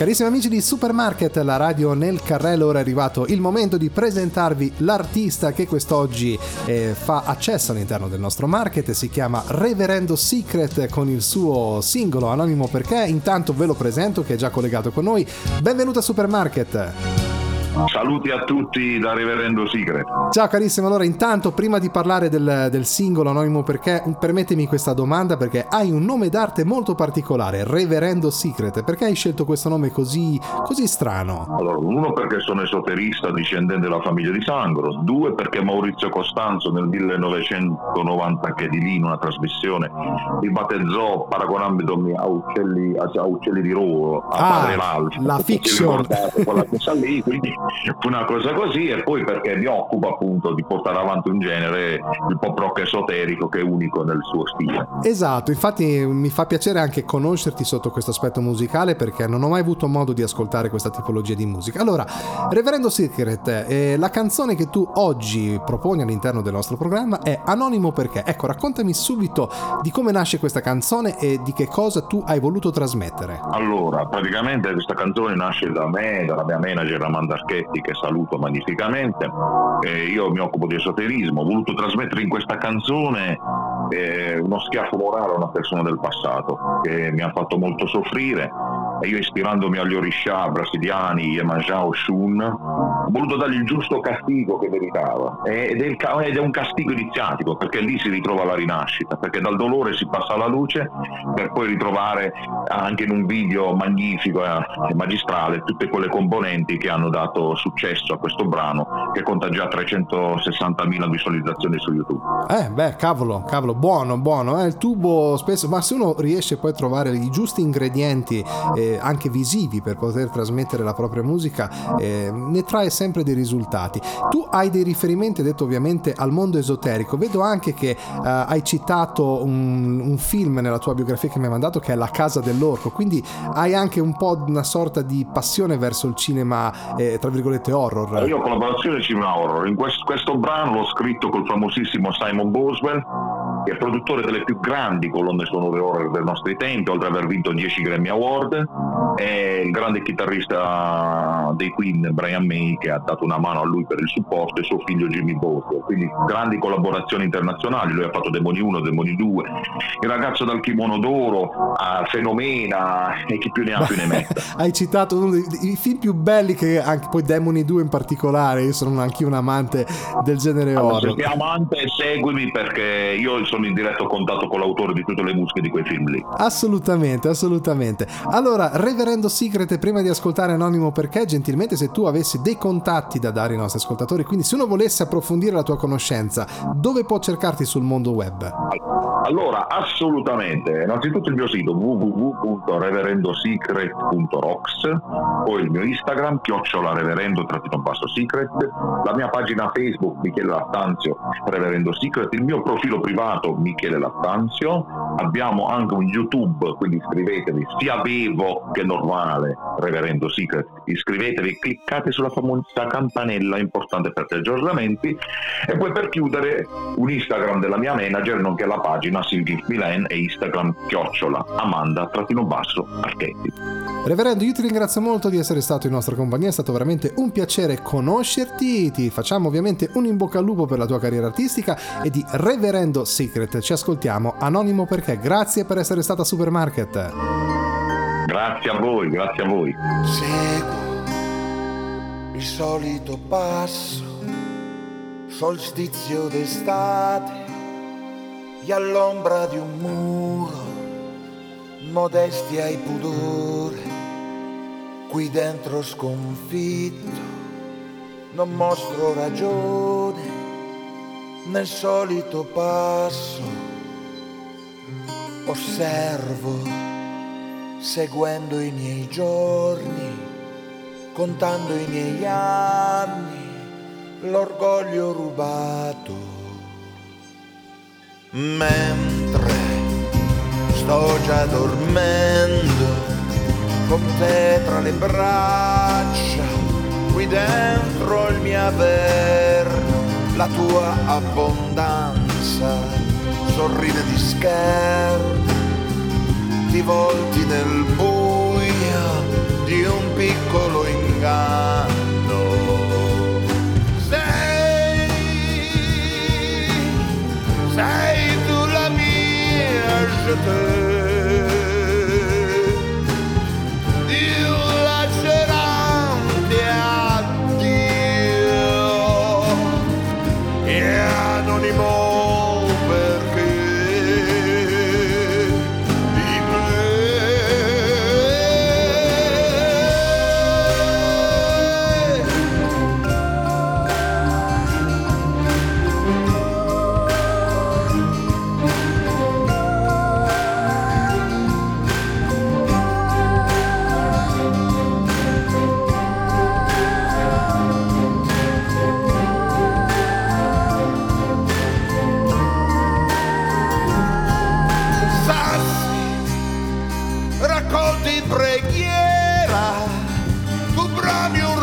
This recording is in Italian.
Carissimi amici di Supermarket, la radio nel carrello, ora è arrivato il momento di presentarvi l'artista che quest'oggi eh, fa accesso all'interno del nostro market, si chiama Reverendo Secret con il suo singolo anonimo perché, intanto ve lo presento che è già collegato con noi, benvenuto a Supermarket. Saluti a tutti da Reverendo Secret. Ciao carissimo, allora intanto prima di parlare del, del, singolo anonimo perché permettimi questa domanda perché hai un nome d'arte molto particolare, Reverendo Secret, perché hai scelto questo nome così, così strano? Allora, uno perché sono esoterista discendente della famiglia di Sangro, due perché Maurizio Costanzo nel 1990 anche di lì in una trasmissione mi battezzò paragonandomi a uccelli, a uccelli di Roro, a ah, Padre Ralph. La fiction. Quella cosa lì, quindi una cosa così e poi perché mi occupo appunto di portare avanti un genere il pop rock esoterico che è unico nel suo stile. Esatto, infatti mi fa piacere anche conoscerti sotto questo aspetto musicale perché non ho mai avuto modo di ascoltare questa tipologia di musica. Allora, Reverendo Secret, eh, la canzone che tu oggi proponi all'interno del nostro programma è Anonimo perché. Ecco, raccontami subito di come nasce questa canzone e di che cosa tu hai voluto trasmettere. Allora, praticamente questa canzone nasce da me, dalla mia manager Amanda Schetti che saluto magnificamente. Eh, io mi occupo di esoterismo, ho voluto trasmettere in questa canzone eh, uno schiaffo morale a una persona del passato che mi ha fatto molto soffrire e io ispirandomi agli Orisha brasiliani, Iemanjá, Oshun, ho voluto dargli il giusto castigo che meritava ed è un castigo iniziatico perché lì si ritrova la rinascita, perché dal dolore si passa alla luce per poi ritrovare anche in un video magnifico e magistrale tutte quelle componenti che hanno dato successo a questo brano che conta già 360.000 visualizzazioni su YouTube. Eh beh, cavolo, cavolo, buono, buono, eh? il tubo spesso, ma se uno riesce poi a trovare i giusti ingredienti eh, anche visivi per poter trasmettere la propria musica, eh, ne trae sempre dei risultati. Tu hai dei riferimenti, detto ovviamente, al mondo esoterico, vedo anche che eh, hai citato un, un film nella tua biografia che mi hai mandato che è La casa dell'orco, quindi hai anche un po' una sorta di passione verso il cinema, eh, tra virgolette, horror. Io ho collaborazione cinema horror, in questo, questo brano l'ho scritto col famosissimo Simon Boswell, che è produttore delle più grandi colonne sonore horror dei nostri tempi, oltre ad aver vinto 10 Grammy Award, è il grande chitarrista dei Queen Brian May che ha dato una mano a lui per il supporto e suo figlio Jimmy Boswell, quindi grandi collaborazioni internazionali, lui ha fatto Demoni 1, Demoni 2, il ragazzo dal kimono d'oro, Fenomena e chi più ne ha più ne metta. Hai citato uno dei film più belli che anche poi Demoni 2 in particolare, io sono anche un amante del genere allora, horror. Se sei amante seguimi perché io sono in diretto contatto con l'autore di tutte le musiche di quei film lì. Assolutamente, assolutamente. Allora, Reverendo Secret, prima di ascoltare Anonimo perché, gentilmente se tu avessi dei contatti da dare ai nostri ascoltatori, quindi se uno volesse approfondire la tua conoscenza, dove può cercarti sul mondo web? Allora, assolutamente. Innanzitutto il mio sito www.reverendosecret.rocks, poi il mio Instagram, chiocciola reverendo basso secret, la mia pagina Facebook Michele Lattanzio Reverendo Secret, il mio profilo privato Michele Lattanzio, abbiamo anche un YouTube, quindi iscrivetevi, sia vivo che normale, Reverendo Secret, iscrivetevi, cliccate sulla famosa campanella importante per gli aggiornamenti. E poi per chiudere un Instagram della mia manager, nonché la pagina Silgift Milan e Instagram chiocciola Amanda-basso Archetti. Reverendo, io ti ringrazio molto di essere stato in nostra compagnia, è stato veramente un piacere conoscerti, ti facciamo ovviamente un in bocca al lupo per la tua carriera artistica e di Reverendo Secret ci ascoltiamo anonimo perché grazie per essere stata a Supermarket. Grazie a voi, grazie a voi. Seguo il solito passo, solstizio d'estate, all'ombra di un muro, modestia e pudore, qui dentro sconfitto, non mostro ragione nel solito passo, osservo seguendo i miei giorni, contando i miei anni, l'orgoglio rubato. Mentre sto già dormendo, con te tra le braccia, qui dentro il mio aver, la tua abbondanza, sorride di scherzo ti volti nel buio di un je. raccolti in preghiera, tu bravi un